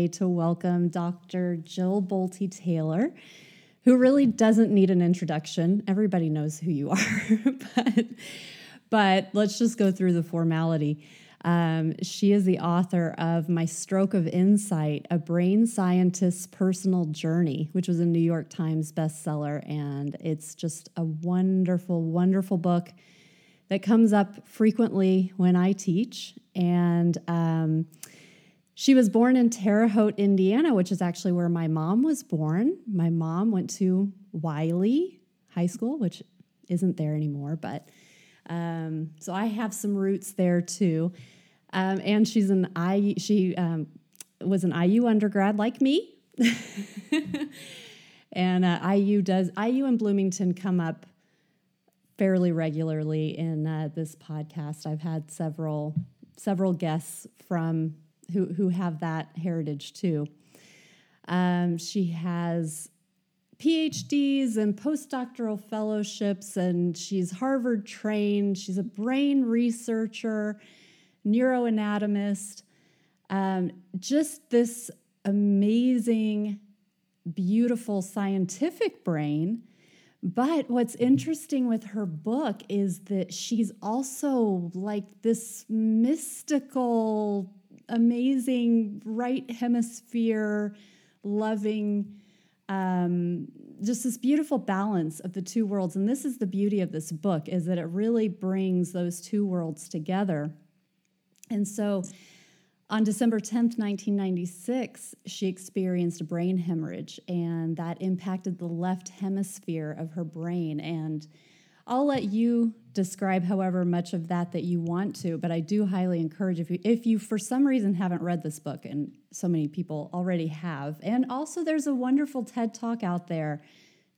today to welcome Dr. Jill Bolte Taylor, who really doesn't need an introduction. Everybody knows who you are, but, but let's just go through the formality. Um, she is the author of My Stroke of Insight, a brain scientist's personal journey, which was a New York Times bestseller. And it's just a wonderful, wonderful book that comes up frequently when I teach. And um, she was born in Terre Haute, Indiana, which is actually where my mom was born. My mom went to Wiley High School, which isn't there anymore, but um, so I have some roots there too. Um, and she's an I she um, was an IU undergrad like me. and uh, IU does IU and Bloomington come up fairly regularly in uh, this podcast. I've had several several guests from who who have that heritage too. Um, she has PhDs and postdoctoral fellowships, and she's Harvard trained. She's a brain researcher, neuroanatomist. Um, just this amazing, beautiful scientific brain. But what's interesting with her book is that she's also like this mystical, amazing, right hemisphere loving um, just this beautiful balance of the two worlds. And this is the beauty of this book is that it really brings those two worlds together. And so on December 10th, 1996, she experienced a brain hemorrhage, and that impacted the left hemisphere of her brain. And I'll let you describe however much of that that you want to, but I do highly encourage if you if you for some reason haven't read this book and so many people already have. And also there's a wonderful TED Talk out there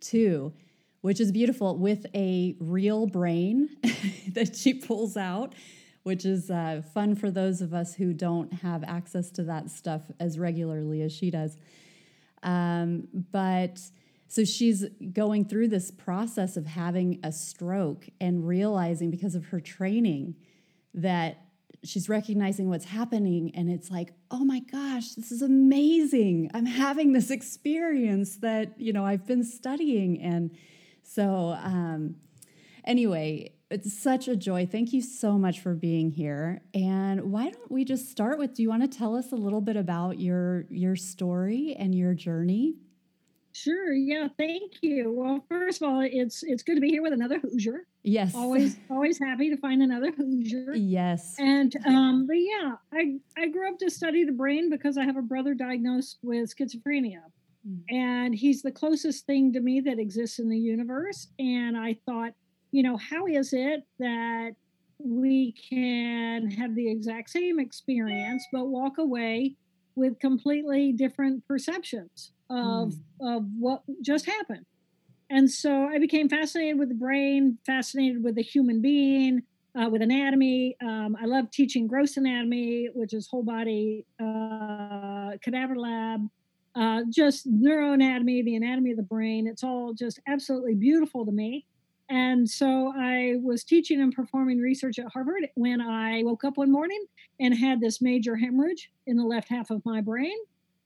too, which is beautiful with a real brain that she pulls out, which is uh, fun for those of us who don't have access to that stuff as regularly as she does. Um, but so she's going through this process of having a stroke and realizing because of her training that she's recognizing what's happening and it's like oh my gosh this is amazing. I'm having this experience that you know i've been studying. And so um, anyway it's such a joy. Thank you so much for being here. And why don't we just start with do you want to tell us a little bit about your your story and your journey Sure. Yeah. Thank you. Well, first of all, it's it's good to be here with another Hoosier. Yes. Always always happy to find another Hoosier. Yes. And um, but yeah, I I grew up to study the brain because I have a brother diagnosed with schizophrenia. Mm. And he's the closest thing to me that exists in the universe. And I thought, you know, how is it that we can have the exact same experience but walk away with completely different perceptions? of mm. of what just happened. And so I became fascinated with the brain, fascinated with the human being, uh, with anatomy. Um, I love teaching gross anatomy, which is whole body uh, cadaver lab, uh, just neuroanatomy, the anatomy of the brain. It's all just absolutely beautiful to me. And so I was teaching and performing research at Harvard when I woke up one morning and had this major hemorrhage in the left half of my brain.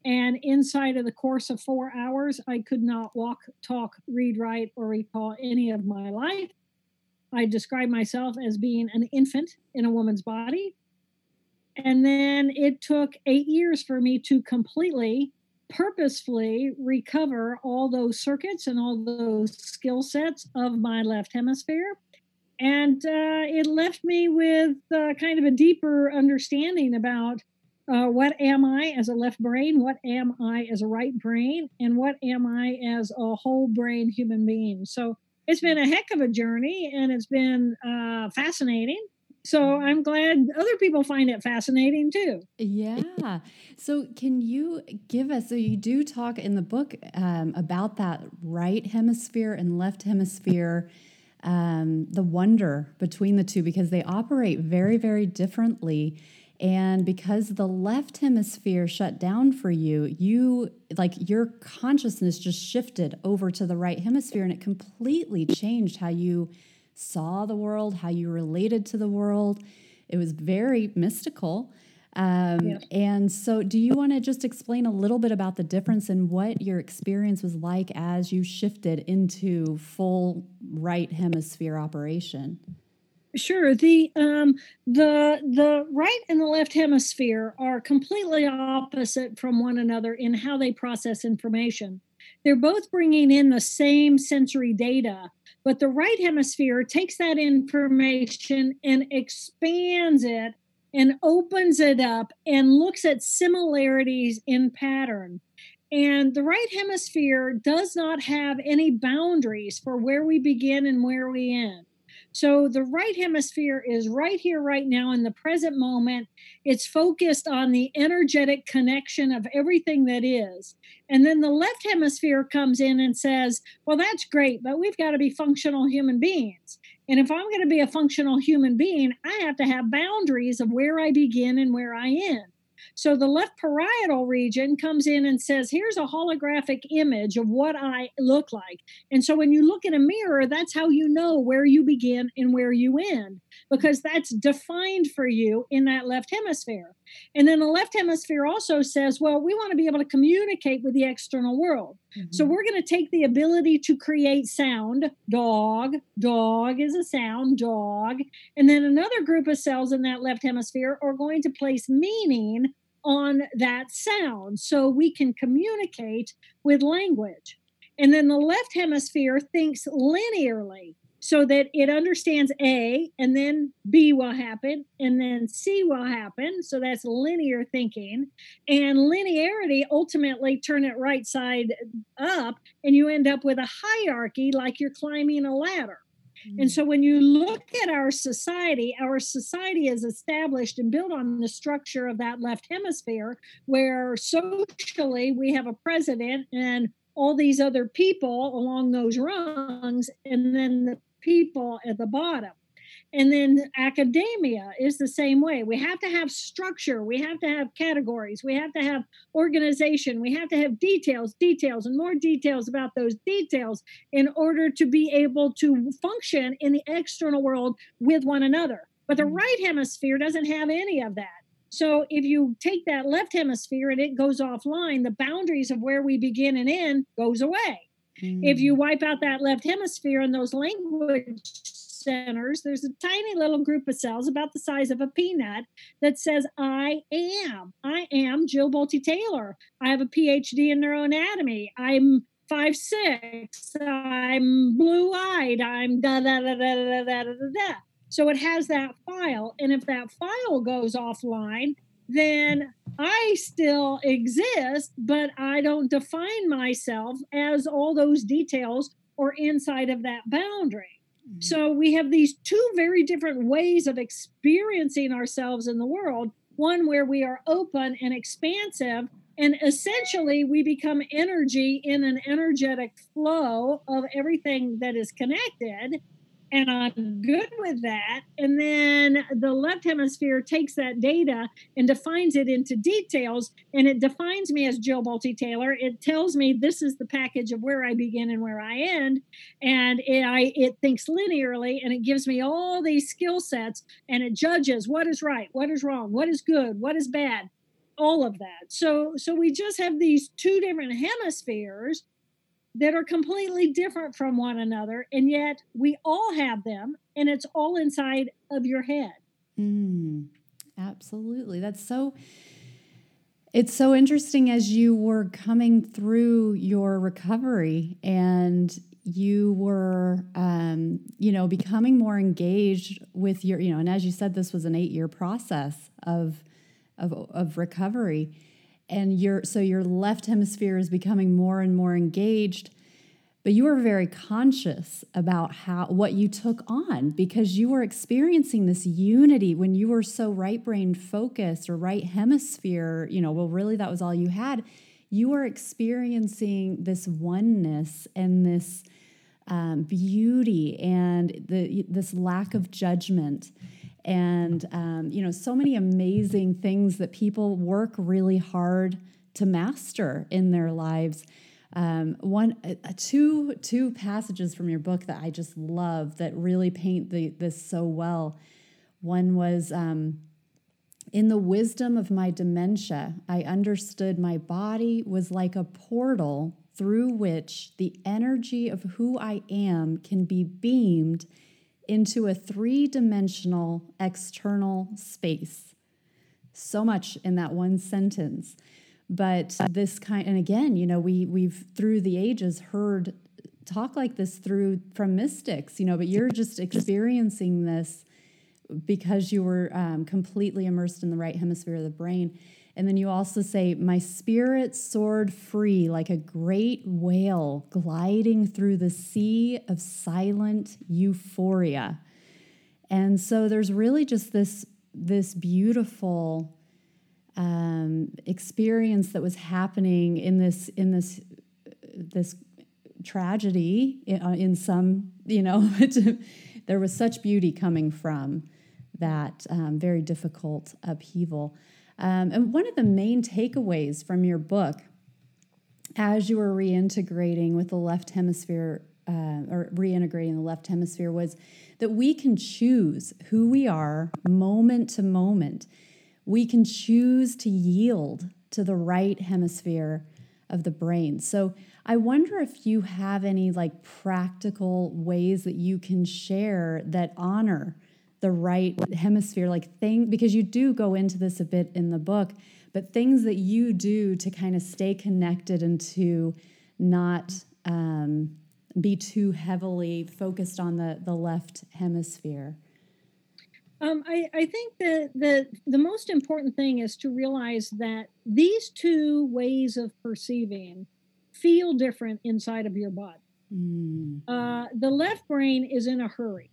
And inside of the course of four hours, I could not walk, talk, read, write, or recall any of my life. I described myself as being an infant in a woman's body. And then it took eight years for me to completely, purposefully recover all those circuits and all those skill sets of my left hemisphere. And uh, it left me with uh, kind of a deeper understanding about uh, what am I as a left brain? What am I as a right brain? And what am I as a whole brain human being? So it's been a heck of a journey and it's been uh, fascinating. So I'm glad other people find it fascinating too. Yeah. So can you give us? So you do talk in the book um, about that right hemisphere and left hemisphere, um, the wonder between the two because they operate very, very differently. And because the left hemisphere shut down for you, you like your consciousness just shifted over to the right hemisphere and it completely changed how you saw the world, how you related to the world. It was very mystical. Um. And so, do you want to just explain a little bit about the difference and what your experience was like as you shifted into full right hemisphere operation? Sure. The um, the the right and the left hemisphere are completely opposite from one another in how they process information. They're both bringing in the same sensory data, but the right hemisphere takes that information and expands it and opens it up and looks at similarities in pattern. And the right hemisphere does not have any boundaries for where we begin and where we end. So the right hemisphere is right here, right now, in the present moment. It's focused on the energetic connection of everything that is. And then the left hemisphere comes in and says, Well, that's great, but we've got to be functional human beings. And if I'm going to be a functional human being, I have to have boundaries of where I begin and where I end. So the left parietal region comes in and says, here's a holographic image of what I look like. And so when you look in a mirror, that's how you know where you begin and where you end, because that's defined for you in that left hemisphere. And then the left hemisphere also says, well, we want to be able to communicate with the external world. Mm-hmm. So we're going to take the ability to create sound, dog, dog is a sound, dog. And then another group of cells in that left hemisphere are going to place meaning on that sound so we can communicate with language. And then the left hemisphere thinks linearly so that it understands A and then B will happen and then C will happen. So that's linear thinking. And linearity ultimately turn it right side up and you end up with a hierarchy like you're climbing a ladder. And so when you look at our society, our society is established and built on the structure of that left hemisphere, where socially we have a president and all these other people along those rungs, and then the people at the bottom. And then academia is the same way. We have to have structure, we have to have categories, we have to have organization, we have to have details, details, and more details about those details in order to be able to function in the external world with one another. But the mm. right hemisphere doesn't have any of that. So if you take that left hemisphere and it goes offline, the boundaries of where we begin and end goes away. Mm. If you mm. wipe out that left hemisphere and those language centers, there's a tiny little group of cells about the size of a peanut that says, I am. I am Jill Bolte Taylor. I have a PhD in neuroanatomy. I'm five six. I'm blue eyed. I'm da da da da da da da da. So it has that file, and if that file goes offline, then I still exist, but I don't define myself as all those details or inside of that boundary. Mm-hmm. So we have these two very different ways of experiencing ourselves in the world one where we are open and expansive, and essentially we become energy in an energetic flow of everything that is connected and I'm good with that. And then the left hemisphere takes that data and defines it into details, and it defines me as Jill Bolte Taylor. It tells me this is the package of where I begin and where I end, and it, I it thinks linearly, and it gives me all these skill sets, and it judges what is right, what is wrong, what is good, what is bad, all of that. So so we just have these two different hemispheres that are completely different from one another, and yet we all have them, and it's all inside of your head. Mm, absolutely. That's so. It's so interesting as you were coming through your recovery and you were, um, you know, becoming more engaged with your, you know, and as you said, this was an eight year process of, of, of recovery and your so your left hemisphere is becoming more and more engaged but you were very conscious about how what you took on because you were experiencing this unity when you were so right brain focused or right hemisphere you know well really that was all you had. You were experiencing this oneness and this um, beauty and the this lack of judgment and um, you know so many amazing things that people work really hard to master in their lives. Um, one uh, two two passages from your book that i just love that really paint the, this so well. One was um, In the wisdom of my dementia, I understood my body was like a portal through which the energy of who I am can be beamed into a three dimensional external space. So much in that one sentence. But this kind, and again, you know, we we've through the ages heard talk like this through from mystics, you know, but you're just experiencing this because you were um, completely immersed in the right hemisphere of the brain. And then you also say, My spirit soared free like a great whale gliding through the sea of silent euphoria. And so there's really just this, this beautiful um, experience that was happening in this in this this tragedy in, uh, in some you know there was such beauty coming from that um, very difficult upheaval um, and one of the main takeaways from your book as you were reintegrating with the left hemisphere uh, or reintegrating the left hemisphere was that we can choose who we are moment to moment we can choose to yield to the right hemisphere of the brain. So I wonder if you have any like practical ways that you can share that honor the right hemisphere, like thing, because you do go into this a bit in the book, but things that you do to kind of stay connected and to not um, be too heavily focused on the, the left hemisphere. Um, I, I think that the the most important thing is to realize that these two ways of perceiving feel different inside of your body. Mm. Uh, the left brain is in a hurry.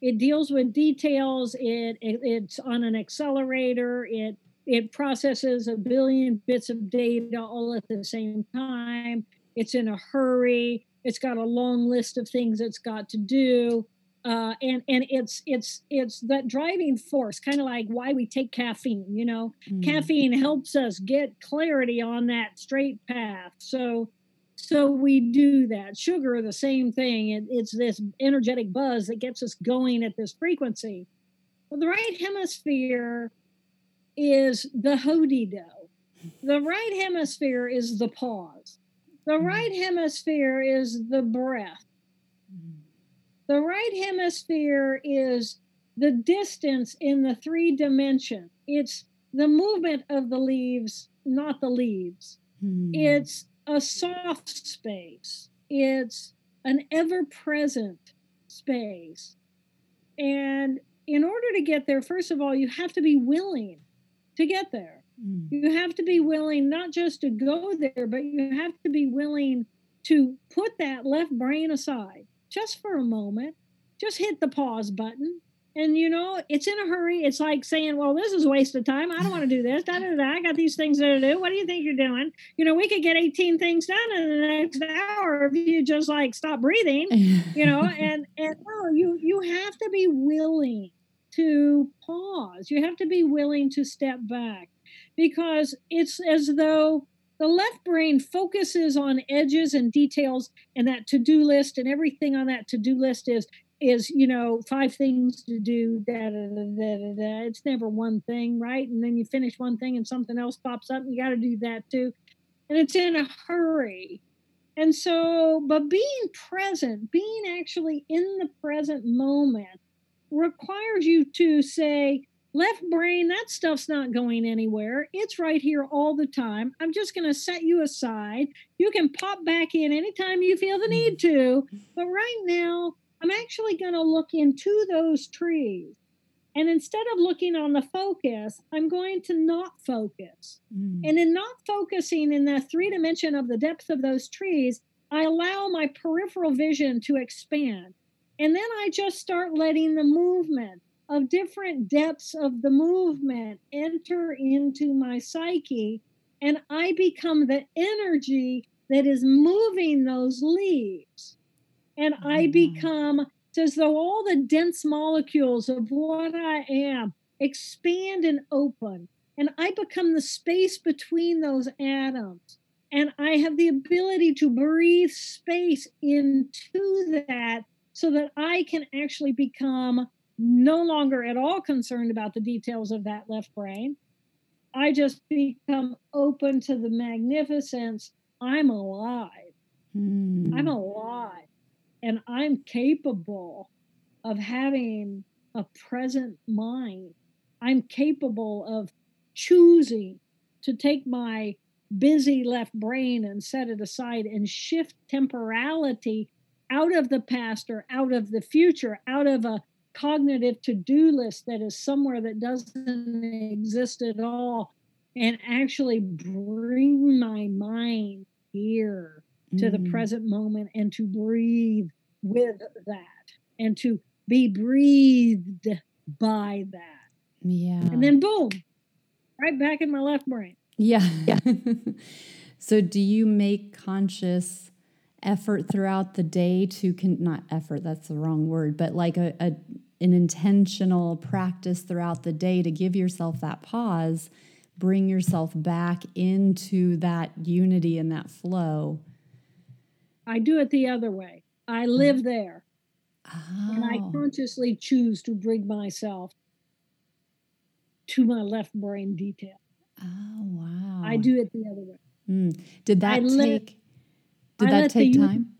It deals with details. It, it it's on an accelerator. It it processes a billion bits of data all at the same time. It's in a hurry. It's got a long list of things it's got to do uh, and and it's it's it's that driving force, kind of like why we take caffeine. You know, mm. caffeine helps us get clarity on that straight path. So so we do that. Sugar, the same thing. It, it's this energetic buzz that gets us going at this frequency. Well, the right hemisphere is the hody-do. The right hemisphere is the pause. The mm. right hemisphere is the breath. The right hemisphere is the distance in the three dimension. It's the movement of the leaves, not the leaves. Hmm. It's a soft space. It's an ever present space. And in order to get there, first of all, you have to be willing to get there. Mm. You have to be willing not just to go there, but you have to be willing to put that left brain aside just for a moment, just hit the pause button. And you know, it's in a hurry. It's like saying, "Well, this is a waste of time. I don't want to do this. Da, da, da, I got these things to do. What do you think you're doing? You know, we could get 18 things done in the next hour if you just like stop breathing. You know, and and no, you you have to be willing to pause. You have to be willing to step back because it's as though the left brain focuses on edges and details and that to-do list and everything on that to-do list is is you know five things to do da, da, da, da, da, it's never one thing right and then you finish one thing and something else pops up and you got to do that too and it's in a hurry and so but being present being actually in the present moment requires you to say Left brain, that stuff's not going anywhere. It's right here all the time. I'm just going to set you aside. You can pop back in anytime you feel the need mm-hmm. to. But right now, I'm actually going to look into those trees. And instead of looking on the focus, I'm going to not focus. Mm. And in not focusing in the three dimension of the depth of those trees, I allow my peripheral vision to expand. And then I just start letting the movement of different depths of the movement enter into my psyche, and I become the energy that is moving those leaves. And I mm-hmm. become, it's as though all the dense molecules of what I am expand and open. And I become the space between those atoms. And I have the ability to breathe space into that so that I can actually become no longer at all concerned about the details of that left brain. I just become open to the magnificence. I'm alive. Mm. I'm alive. And I'm capable of having a present mind. I'm capable of choosing to take my busy left brain and set it aside and shift temporality out of the past or out of the future, out of a cognitive to do list that is somewhere that doesn't exist at all, and actually bring my mind here to mm. the present moment and to breathe with that and to be breathed by that. Yeah. And then boom, right back in my left brain. Yeah. Yeah. so do you make conscious effort throughout the day to con- not effort that's the wrong word but like a, a an intentional practice throughout the day to give yourself that pause bring yourself back into that unity and that flow i do it the other way i live there oh. and i oh. consciously choose to bring myself to my left brain detail oh wow i do it the other way mm. did that I take did I that take time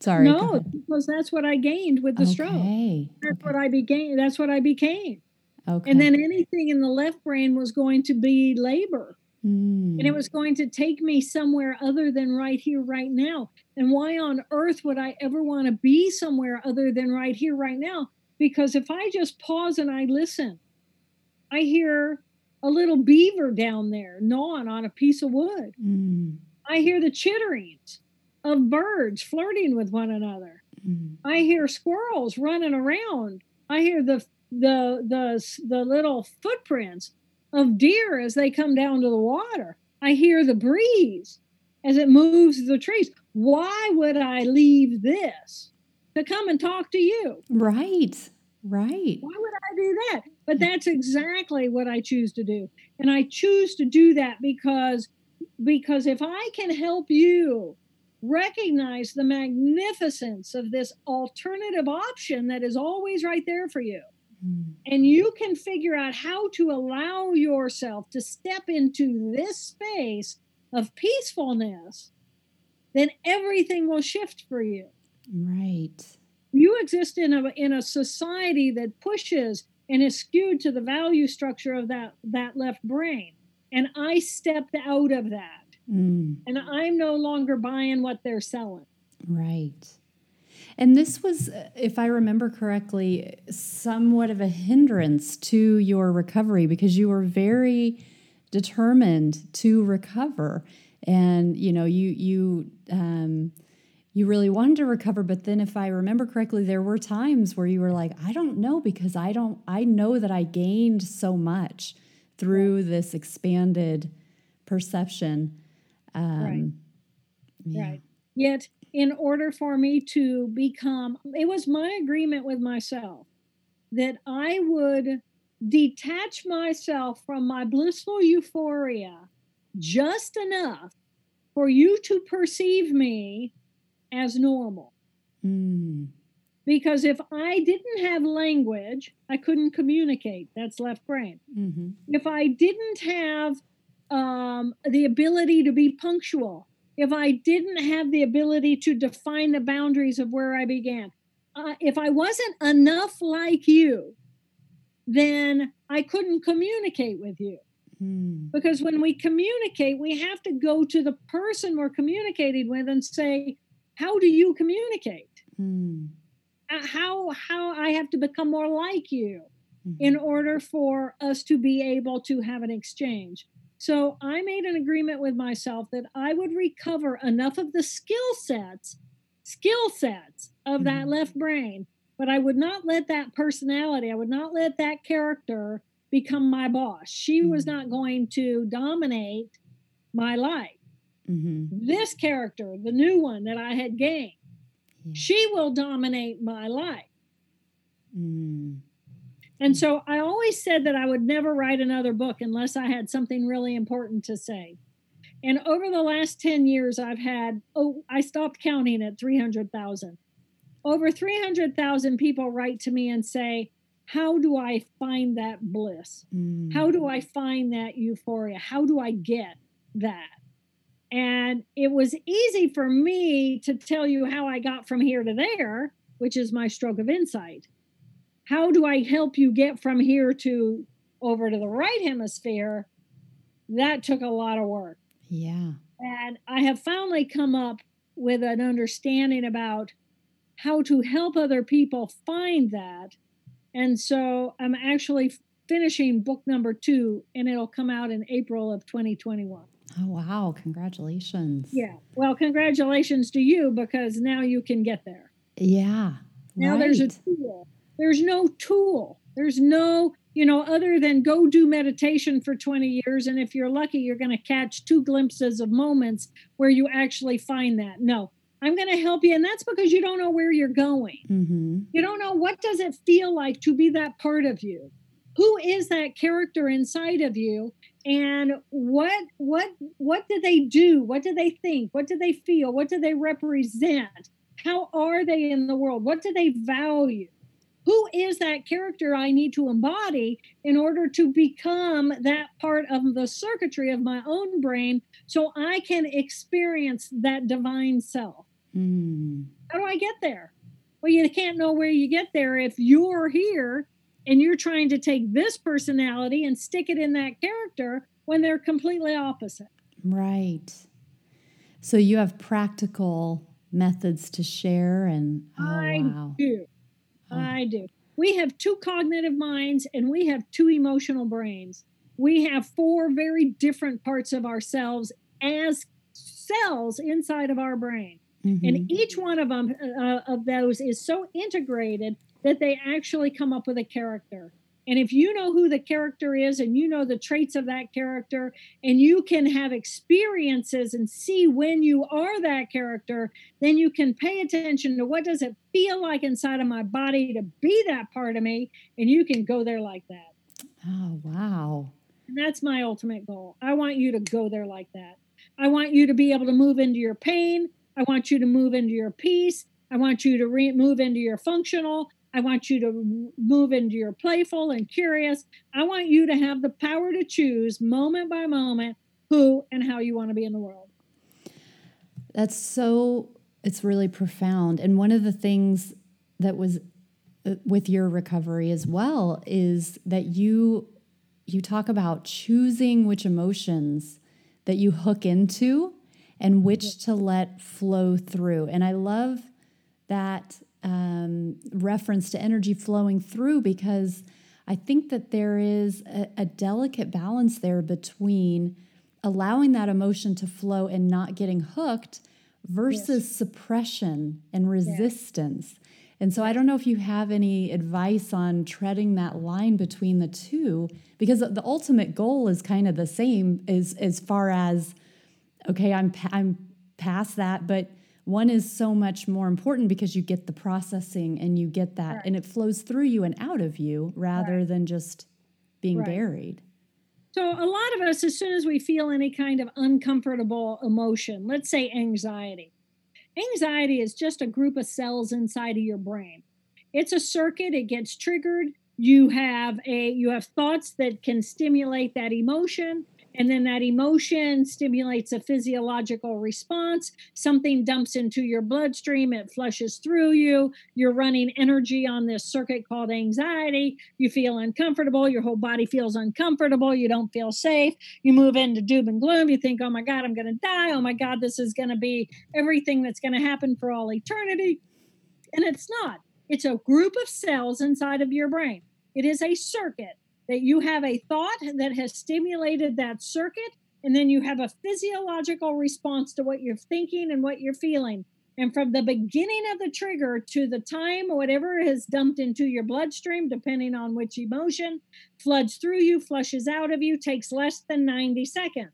Sorry. No, because that's what I gained with the okay. stroke. That's okay. what I became. That's what I became. Okay. And then anything in the left brain was going to be labor. Mm. And it was going to take me somewhere other than right here, right now. And why on earth would I ever want to be somewhere other than right here, right now? Because if I just pause and I listen, I hear a little beaver down there gnawing on a piece of wood. Mm. I hear the chitterings of birds flirting with one another. Mm. I hear squirrels running around. I hear the the the the little footprints of deer as they come down to the water. I hear the breeze as it moves the trees. Why would I leave this to come and talk to you? Right. Right. Why would I do that? But mm. that's exactly what I choose to do. And I choose to do that because because if I can help you recognize the magnificence of this alternative option that is always right there for you. Mm. And you can figure out how to allow yourself to step into this space of peacefulness, then everything will shift for you. Right. You exist in a in a society that pushes and is skewed to the value structure of that that left brain. And I stepped out of that. Mm. And I'm no longer buying what they're selling. Right. And this was, if I remember correctly, somewhat of a hindrance to your recovery because you were very determined to recover. And, you know, you, you, um, you really wanted to recover but then if i remember correctly there were times where you were like i don't know because i don't i know that i gained so much through this expanded perception um, right. Yeah. Right. Yet, in order for me to become, it was my agreement with myself that I would detach myself from my blissful euphoria just enough for you to perceive me as normal. Mm. Because if I didn't have language, I couldn't communicate. That's left brain. Mm-hmm. If I didn't have um, the ability to be punctual, if I didn't have the ability to define the boundaries of where I began, uh, if I wasn't enough like you, then I couldn't communicate with you. Hmm. Because when we communicate, we have to go to the person we're communicating with and say, How do you communicate? Hmm. Uh, how, how I have to become more like you mm-hmm. in order for us to be able to have an exchange. So I made an agreement with myself that I would recover enough of the skill sets, skill sets of that mm-hmm. left brain, but I would not let that personality, I would not let that character become my boss. She was mm-hmm. not going to dominate my life. Mm-hmm. This character, the new one that I had gained, yeah. she will dominate my life. Mm. And so I always said that I would never write another book unless I had something really important to say. And over the last 10 years, I've had, oh, I stopped counting at 300,000. Over 300,000 people write to me and say, how do I find that bliss? Mm. How do I find that euphoria? How do I get that? And it was easy for me to tell you how I got from here to there, which is my stroke of insight. How do I help you get from here to over to the right hemisphere? That took a lot of work. Yeah. And I have finally come up with an understanding about how to help other people find that. And so I'm actually finishing book number two, and it'll come out in April of 2021. Oh, wow. Congratulations. Yeah. Well, congratulations to you because now you can get there. Yeah. Now right. there's a tool. There's no tool. There's no, you know, other than go do meditation for 20 years. And if you're lucky, you're going to catch two glimpses of moments where you actually find that. No, I'm going to help you. And that's because you don't know where you're going. Mm-hmm. You don't know what does it feel like to be that part of you? Who is that character inside of you? And what what what do they do? What do they think? What do they feel? What do they represent? How are they in the world? What do they value? Who is that character I need to embody in order to become that part of the circuitry of my own brain so I can experience that divine self? Mm. How do I get there? Well, you can't know where you get there if you're here and you're trying to take this personality and stick it in that character when they're completely opposite. Right. So you have practical methods to share and oh I wow. do. Oh. I do. We have two cognitive minds and we have two emotional brains. We have four very different parts of ourselves as cells inside of our brain. Mhm. And each one of them uh, of those is so integrated that they actually come up with a character. And if you know who the character is and you know the traits of that character, and you can have experiences and see when you are that character, then you can pay attention to what does it feel like inside of my body to be that part of me, and you can go there like that. Oh wow. And that's my ultimate goal. I want you to go there like that. I want you to be able to move into your pain. I want you to move into your peace. I want you to re- move into your functional. I want you to move into your playful and curious. I want you to have the power to choose moment by moment who and how you want to be in the world. That's so it's really profound. And one of the things that was uh, with your recovery as well is that you you talk about choosing which emotions that you hook into and which to let flow through. And I love that um, reference to energy flowing through because I think that there is a, a delicate balance there between allowing that emotion to flow and not getting hooked versus suppression and resistance. And so I don't know if you have any advice on treading that line between the two because the ultimate goal is kind of the same as as far as okay, I'm I'm past that, but one is so much more important because you get the processing and you get that Right. and it flows through you and out of you rather Right. than just being Right. buried. So, a lot of us, as soon as we feel any kind of uncomfortable emotion, let's say anxiety, anxiety is just a group of cells inside of your brain. It's a circuit, it gets triggered. You have a you have thoughts that can stimulate that emotion and then that emotion stimulates a physiological response. Something dumps into your bloodstream it flushes through you. You're running energy on this circuit called anxiety. You feel uncomfortable. Your whole body feels uncomfortable. You don't feel safe. You move into doom and gloom. You think oh my god i'm going to die. Oh my god this is going to be everything that's going to happen for all eternity. And it's not. It's a group of cells inside of your brain. It is a circuit that you have a thought that has stimulated that circuit and then you have a physiological response to what you're thinking and what you're feeling. And from the beginning of the trigger to the time whatever is dumped into your bloodstream depending on which emotion floods through you flushes out of you takes less than 90 seconds.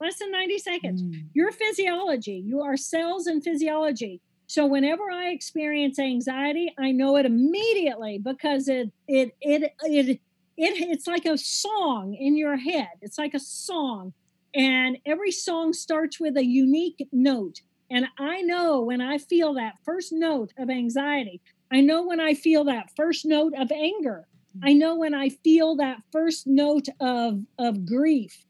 Less than 90 seconds. Mm. your physiology you are cells and physiology. So whenever i experience anxiety i know it immediately because it it it it, it it's like a song in your head it's like a song and every song starts with a unique note and i know when i feel that first note of anxiety i know when i feel that first note of anger I know when I feel that first note of, of grief.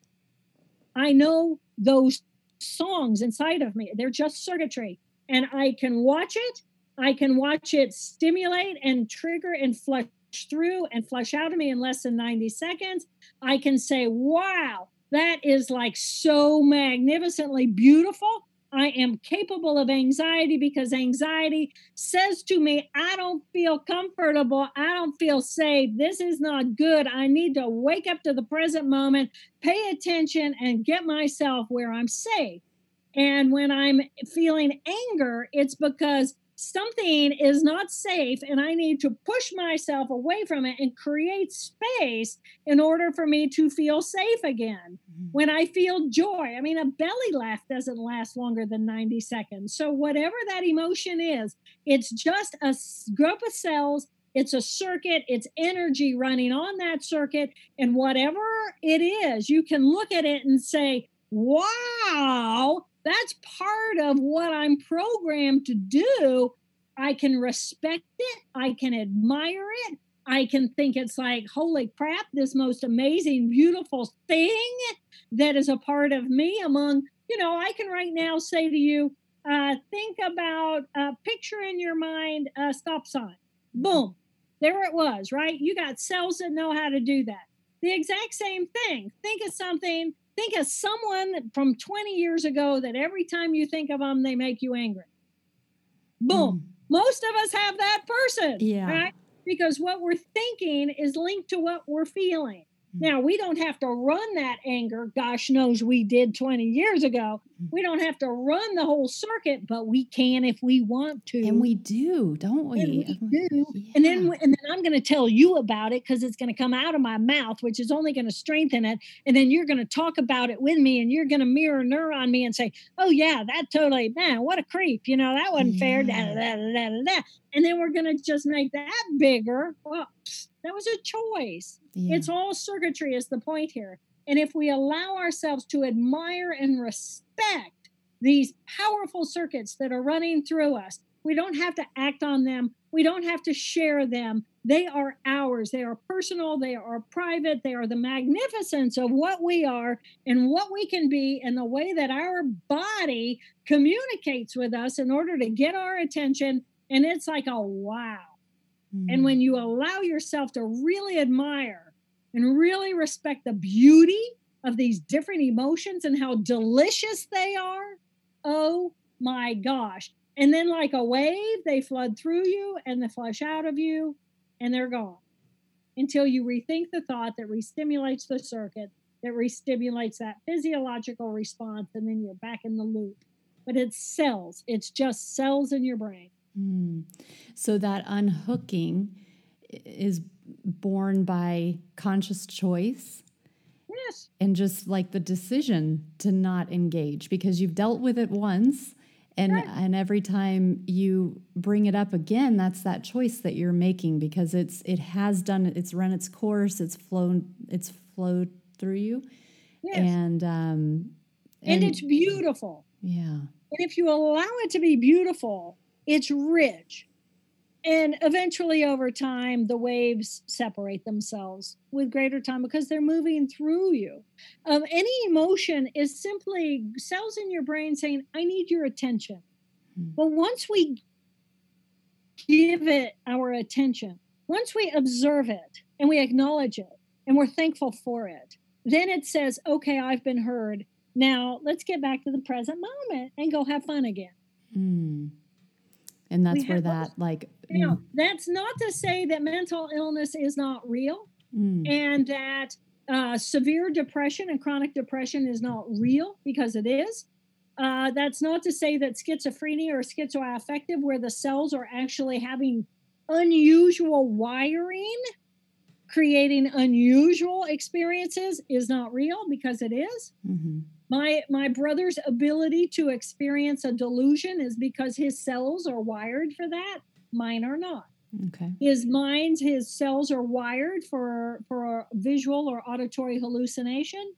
I know those songs inside of me. They're just circuitry. And I can watch it. I can watch it stimulate and trigger and flush through and flush out of me in less than 90 seconds. I can say, wow, that is like so magnificently beautiful. I am capable of anxiety because anxiety says to me, I don't feel comfortable. I don't feel safe. This is not good. I need to wake up to the present moment, pay attention, and get myself where I'm safe. And when I'm feeling anger, it's because something is not safe and I need to push myself away from it and create space in order for me to feel safe again. Mm-hmm. When I feel joy, I mean, a belly laugh doesn't last longer than 90 seconds. So, whatever that emotion is, it's just a group of cells. It's a circuit, it's energy running on that circuit. And whatever it is, you can look at it and say, wow, that's part of what I'm programmed to do. I can respect it, I can admire it, I can think it's like, holy crap, this most amazing, beautiful thing that is a part of me. Among, you know, I can right now say to you, uh, think about a picture in your mind, a stop sign. Boom, there it was, right? You got cells that know how to do that. The exact same thing. Think of something think of someone from 20 years ago that every time you think of them, they make you angry. Boom. Mm. Most of us have that person. Yeah. Right? Because what we're thinking is linked to what we're feeling. Now, we don't have to run that anger. Gosh knows we did 20 years ago. Mm. We don't have to run the whole circuit, but we can if we want to. And we do, don't we? And we do. Yeah. And then and then I'm going to tell you about it because it's going to come out of my mouth, which is only going to strengthen it. And then you're going to talk about it with me and you're going to mirror neuron me and say, oh, yeah, that totally, man, what a creep. You know, that wasn't yeah. fair. Da, da, da, and then we're going to just make that bigger. Well, that was a choice. Yeah. It's all circuitry, is the point here. And if we allow ourselves to admire and respect these powerful circuits that are running through us, we don't have to act on them. We don't have to share them. They are ours. They are personal. They are private. They are the magnificence of what we are and what we can be, and the way that our body communicates with us in order to get our attention. And it's like a wow. And when you allow yourself to really admire and really respect the beauty of these different emotions and how delicious they are, oh my gosh. And then, like a wave, they flood through you and they flush out of you and they're gone until you rethink the thought that restimulates the circuit, that restimulates that physiological response, and then you're back in the loop. But it's cells, it's just cells in your brain. Mm. So that unhooking is born by conscious choice. Yes. And just like the decision to not engage because you've dealt with it once and right. and every time you bring it up again that's that choice that you're making because it's it has done it's run its course it's flown it's flowed through you yes. and um and, and it's beautiful yeah and if you allow it to be beautiful it's rich. And eventually, over time, the waves separate themselves with greater time because they're moving through you. Um, any emotion is simply cells in your brain saying, I need your attention. Mm-hmm. But once we give it our attention, once we observe it and we acknowledge it and we're thankful for it, then it says, okay, I've been heard. Now let's get back to the present moment and go have fun again. Mm and that's where that like you know, mm. that's not to say that mental illness is not real mm. and that uh, severe depression and chronic depression is not real because it is uh, that's not to say that schizophrenia or schizoaffective where the cells are actually having unusual wiring creating unusual experiences is not real because it is. Mm-hmm. My my brother's ability to experience a delusion is because his cells are wired for that. Mine are not. Okay. His mind, his cells are wired for for a visual or auditory hallucination.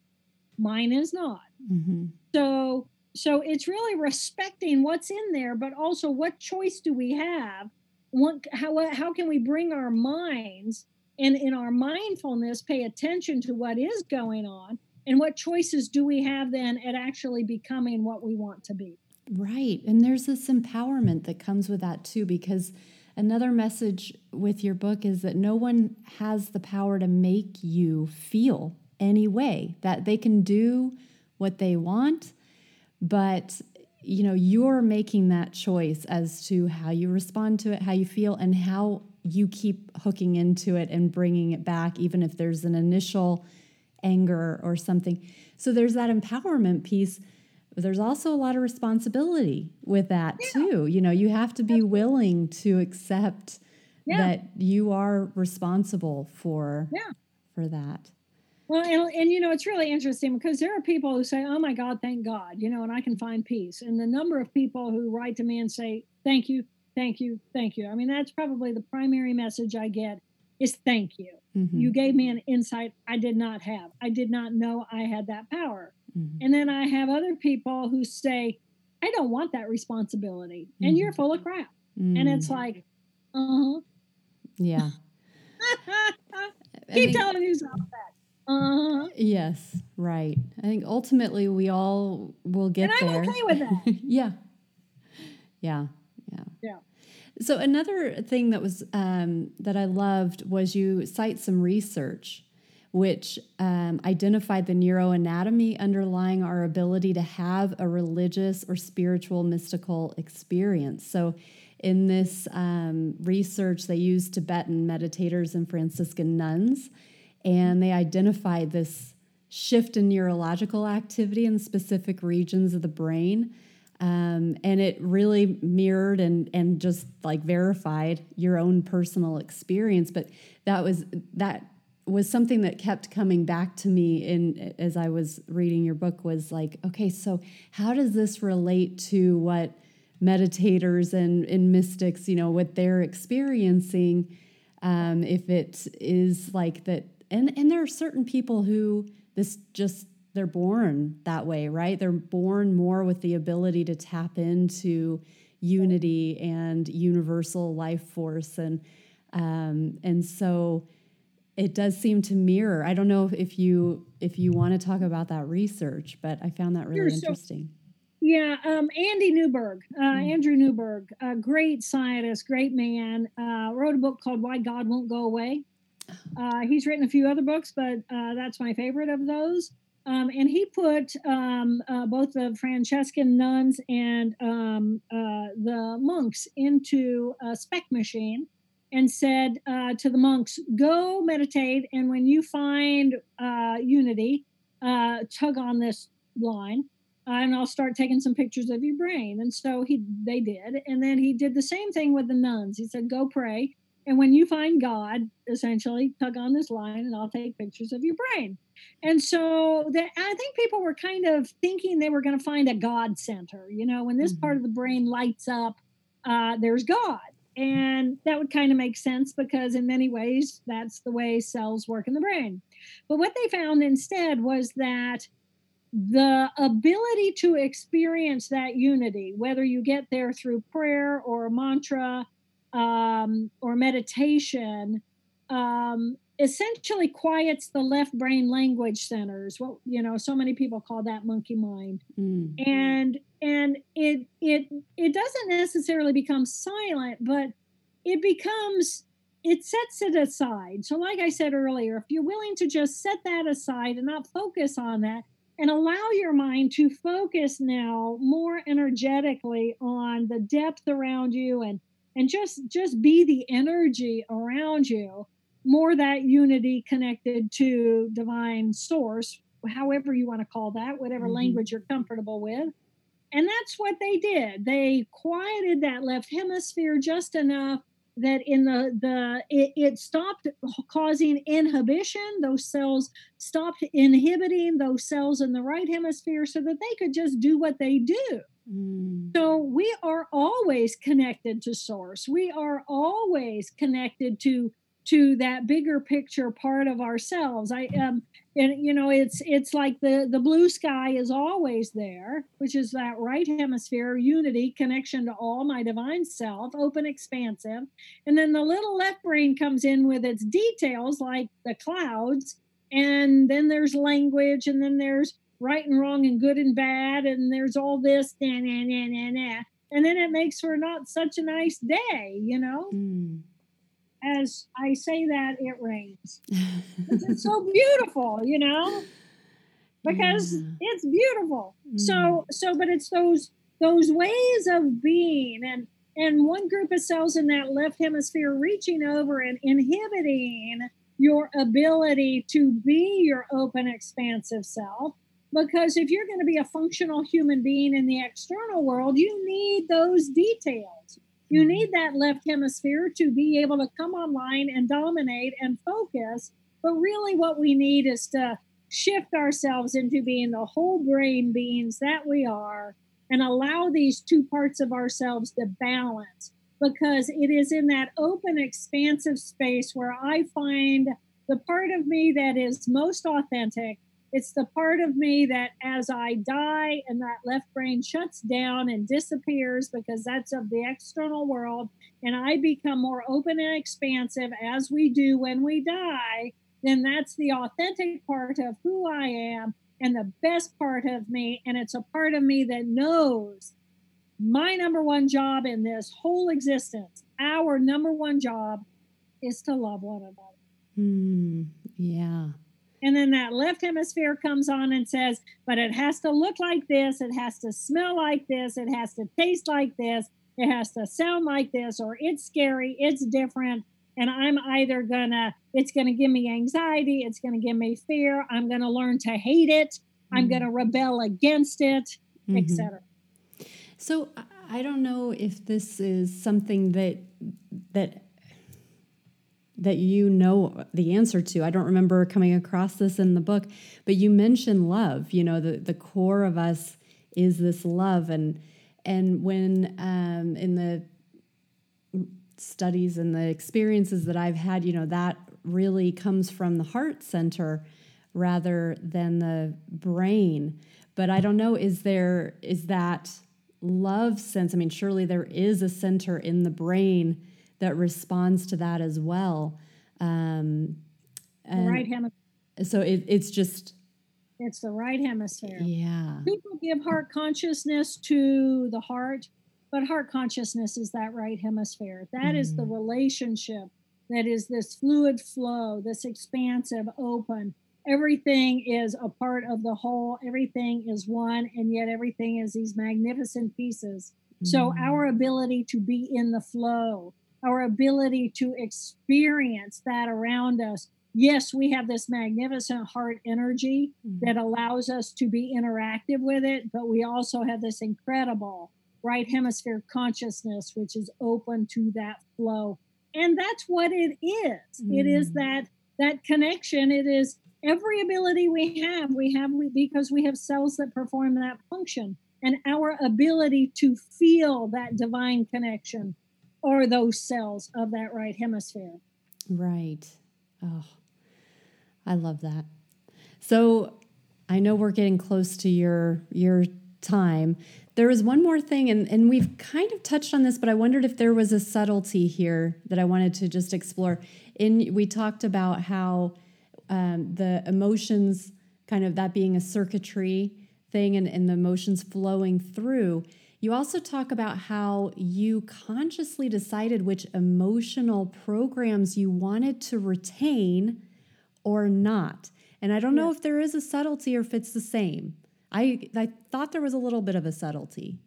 Mine is not. Mm-hmm. So so it's really respecting what's in there, but also what choice do we have? What how how can we bring our minds and in our mindfulness pay attention to what is going on and what choices do we have then at actually becoming what we want to be? Right. And there's this empowerment that comes with that too because another message with your book is that no one has the power to make you feel any way that they can do what they want but you know you're making that choice as to how you respond to it how you feel and how you keep hooking into it and bringing it back even if there's an initial anger or something so there's that empowerment piece there's also a lot of responsibility with that yeah. too you know you have to be willing to accept yeah. that you are responsible for yeah. for that well, and, and you know, it's really interesting because there are people who say, Oh my God, thank God, you know, and I can find peace. And the number of people who write to me and say, Thank you, thank you, thank you. I mean, that's probably the primary message I get is thank you. Mm-hmm. You gave me an insight I did not have. I did not know I had that power. Mm-hmm. And then I have other people who say, I don't want that responsibility. And mm-hmm. you're full of crap. And it's mm-hmm. like, uh huh. Yeah. Keep telling yourself that. Uh-huh. Yes, right. I think ultimately we all will get and I'm there. okay with that. yeah. Yeah. Yeah. Yeah. So another thing that was um, that I loved was you cite some research which um, identified the neuroanatomy underlying our ability to have a religious or spiritual mystical experience. So, in this um, research, they used Tibetan meditators and Franciscan nuns and they identified this shift in neurological activity in specific regions of the brain. Um, and it really mirrored and and just like verified your own personal experience. But that was that was something that kept coming back to me in as I was reading your book was like, okay, so how does this relate to what meditators and, and mystics, you know, what they're experiencing? Um, if it is like that and and there are certain people who this just they're born that way right? They're born more with the ability to tap into unity and universal life force. And um, and so it does seem to mirror. I don't know if you if you want to talk about that research but i found that really sure, interesting. So, yeah um, andy newberg uh, mm. andrew newberg a great scientist great man uh, wrote a book called why god won't go away. Uh, he's written a few other books, but uh, that's my favorite of those. Um, and he put um, uh, both the Franciscan nuns and um, uh, the monks into a SPECT machine and said uh, to the monks, Go meditate, and when you find uh, unity, tug on this line. and I'll start taking some pictures of your brain. And so he, they did. And then he did the same thing with the nuns. He said, "Go pray." And when you find God, essentially tug on this line and I'll take pictures of your brain. And so that I think people were kind of thinking they were going to find a God center. You know, when this mm-hmm. part of the brain lights up, uh, there's God. And that would kind of make sense because, in many ways, that's the way cells work in the brain. But what they found instead was that the ability to experience that unity, whether you get there through prayer or a mantra, um, or meditation um, essentially quiets the left brain language centers what you know so many people call that monkey mind mm. and and it it it doesn't necessarily become silent but it becomes it sets it aside so like i said earlier if you're willing to just set that aside and not focus on that and allow your mind to focus now more energetically on the depth around you and and just just be the energy around you. More that unity connected to divine source however you want to call that whatever mm-hmm. language you're comfortable with. And that's what they did. They quieted that left hemisphere just enough that in the the it, it, stopped causing inhibition those cells stopped inhibiting those cells in the right hemisphere so that they could just do what they do Mm. So we are always connected to source. We are always connected to to that bigger picture part of ourselves. I um and you know it's it's like the the blue sky is always there which is that right hemisphere unity connection to all my divine self open expansive and then the little left brain comes in with its details like the clouds and then there's language and then there's right and wrong and good and bad and there's all this nah, nah, nah, nah, nah. and then it makes for not such a nice day you know mm as I say that, it rains. it's so beautiful, you know, because yeah. it's beautiful. Mm. So, so, but it's those those ways of being, and and one group of cells in that left hemisphere reaching over and inhibiting your ability to be your open, expansive self. Because if you're going to be a functional human being in the external world, you need those details. You mm-hmm. need that left hemisphere to be able to come online and dominate and focus. But really, what we need is to shift ourselves into being the whole brain beings that we are and allow these two parts of ourselves to balance because it is in that open, expansive space where I find the part of me that is most authentic it's the part of me that as I die and that left brain shuts down and disappears because that's of the external world, and I become more open and expansive as we do when we die, then that's the authentic part of who I am and the best part of me. And it's a part of me that knows my number one job in this whole existence, our number one job is to love one another. Mm, yeah. And then that left hemisphere comes on and says, but it has to look like this, it has to smell like this, it has to taste like this, it has to sound like this, or it's scary, it's different. And I'm either gonna, it's gonna give me anxiety, it's gonna give me fear, I'm gonna learn to hate it, mm-hmm. I'm gonna rebel against it, mm-hmm. etc. So I don't know if this is something that that that you know the answer to. I don't remember coming across this in the book, but you mentioned love. You know, the, the core of us is this love. And and when um, in the studies and the experiences that I've had, you know, that really comes from the heart center rather than the brain. But I don't know, is there is that love sense? I mean, surely there is a center in the brain that responds to that as well. Um, right hemisphere. So it, it's just. It's the right hemisphere. Yeah. People give heart consciousness to the heart, but heart consciousness is that right hemisphere. That mm. is the mm-hmm. relationship that is this fluid flow, this expansive, open. Everything is a part of the whole, everything is one, and yet everything is these magnificent pieces. Mm. So, our ability to be in the flow, our ability to experience that around us. Yes, we have this magnificent heart energy mm-hmm. that allows us to be interactive with it, but we also have this incredible right hemisphere consciousness, which is open to that flow. And that's what it is. Mm-hmm. It is mm. that that connection. It is every ability we have, we have we, because we have cells that perform that function. And our ability to feel that divine connection, are those cells of that right hemisphere. Right. Oh, I love that. So I know we're getting close to your your time. There was one more thing, and, and we've kind of touched on this, but I wondered if there was a subtlety here that I wanted to just explore. In we talked about how um, the emotions, kind of that being a circuitry thing, and, and the emotions flowing through. You also talk about how you consciously decided which emotional programs you wanted to retain or not. And I don't know if there is a subtlety or if it's the same. I, I thought there was a little bit of a subtlety.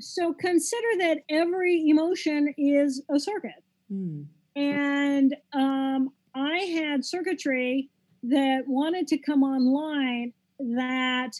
So consider that every emotion is a circuit. Hmm. And um, I had circuitry that wanted to come online that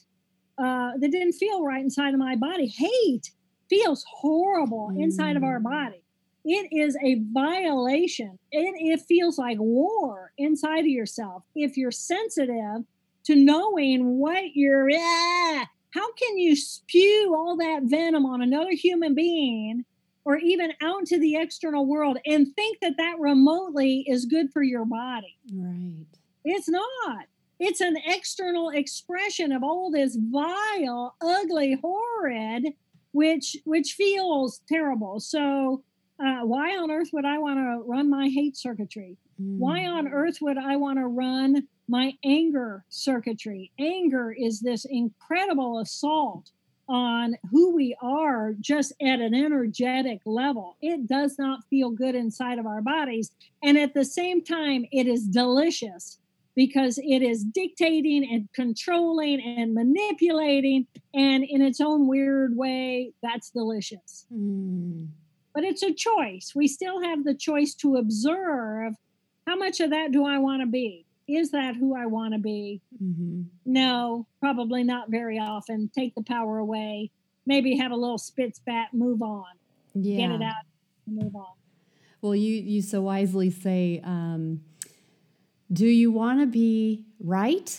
uh, that didn't feel right inside of my body. Hate feels horrible mm. inside of our mm. body. It is a violation. It, it feels like war inside of yourself. If you're sensitive to knowing what you're, ah, how can you spew all that venom on another human being or even out into the external world and think that that remotely is good for your body. Right. It's not. It's an external expression of all this vile, ugly, horrid, which which feels terrible. So uh, why on earth would I want to run my hate circuitry? Mm. Why on earth would I want to run my anger circuitry? Anger is this incredible assault on who we are just at an energetic level. It does not feel good inside of our bodies. And at the same time, it is delicious because it is dictating and controlling and manipulating. And in its own weird way, that's delicious. Mm. But it's a choice. We still have the choice to observe how much of that do I want to be? Is that who I want to be? Mm-hmm. No, probably not very often. Take the power away. Maybe have a little spit spat, move on. Yeah. Get it out, move on. Well, you you so wisely say, um, do you want to be right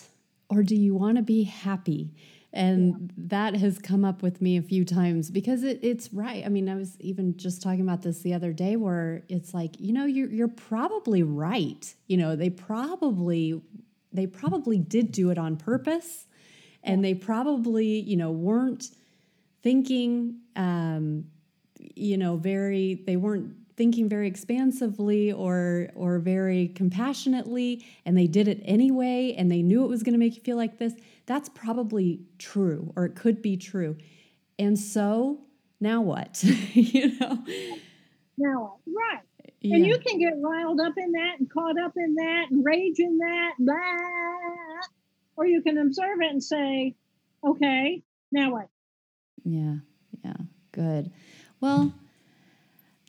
or do you want to be happy? And yeah. that has come up with me a few times because it, it's right. I mean, I was even just talking about this the other day where it's like, you know, you're, you're probably right. You know, they probably they probably did do it on purpose and they probably, you know, weren't thinking um, you know, very they weren't thinking very expansively or or very compassionately and they did it anyway and they knew it was going to make you feel like this that's probably true or it could be true. And so now what? You know? Now right. Yeah. and you can get riled up in that and caught up in that and rage in that blah. Or you can observe it and say okay now what? Yeah yeah good. Well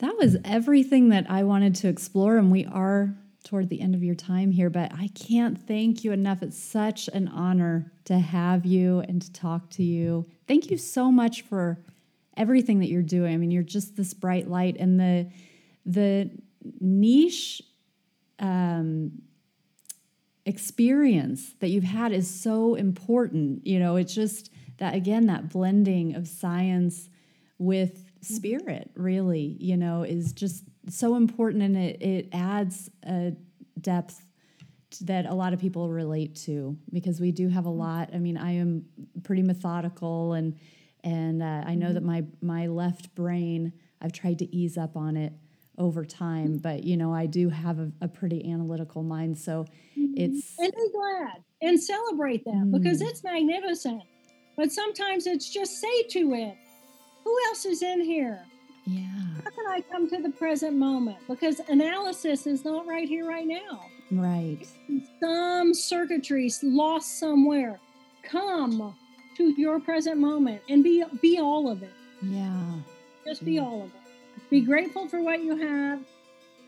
that was everything that I wanted to explore. And we are toward the end of your time here, but I can't thank you enough. It's such an honor to have you and to talk to you. Thank you so much for everything that you're doing. I mean, you're just this bright light, and the the niche um, experience that you've had is so important. You know, it's just that again that blending of science with spirit really you know is just so important and it, it adds a depth that a lot of people relate to because we do have a mm-hmm. lot i mean i am pretty methodical and and uh, i know that mm-hmm. my my left brain i've tried to ease up on it over time mm-hmm. but you know i do have a, a pretty analytical mind so it's and be glad and celebrate that mm. because it's magnificent but sometimes it's just say to it who else is in here? Yeah. How can I come to the present moment? Because analysis is not right here, right now. Right. Some circuitries lost somewhere. Come to your present moment and be be all of it. Yeah. Just be all of it. Be grateful for what you have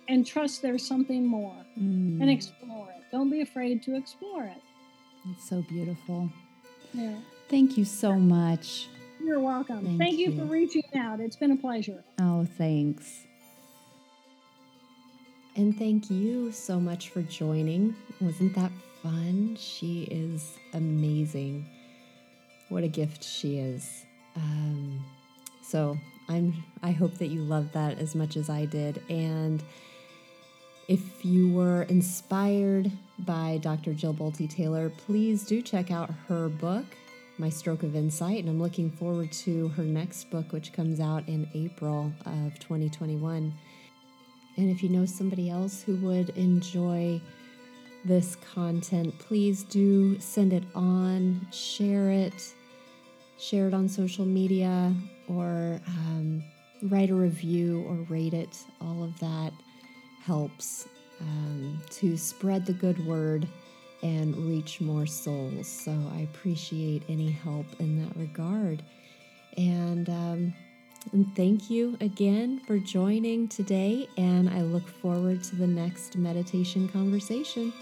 and trust there's something more mm. and explore it. Don't be afraid to explore it. It's so beautiful. Yeah. Thank you so much. You're welcome. Thank, Thank you. you for reaching out. It's been a pleasure. Oh, thanks. And thank you so much for joining. Wasn't that fun? She is amazing. What a gift she is. Um, so I'm. I hope that you loved that as much as I did. And if you were inspired by Dr. Jill Bolte Taylor, please do check out her book, my stroke of insight, and I'm looking forward to her next book, which comes out in April of 2021. And if you know somebody else who would enjoy this content, please do send it on, share it, share it on social media, or um, write a review or rate it. All of that helps um, to spread the good word and reach more souls. So I appreciate any help in that regard. And, um, and thank you again for joining today. And I look forward to the next meditation conversation.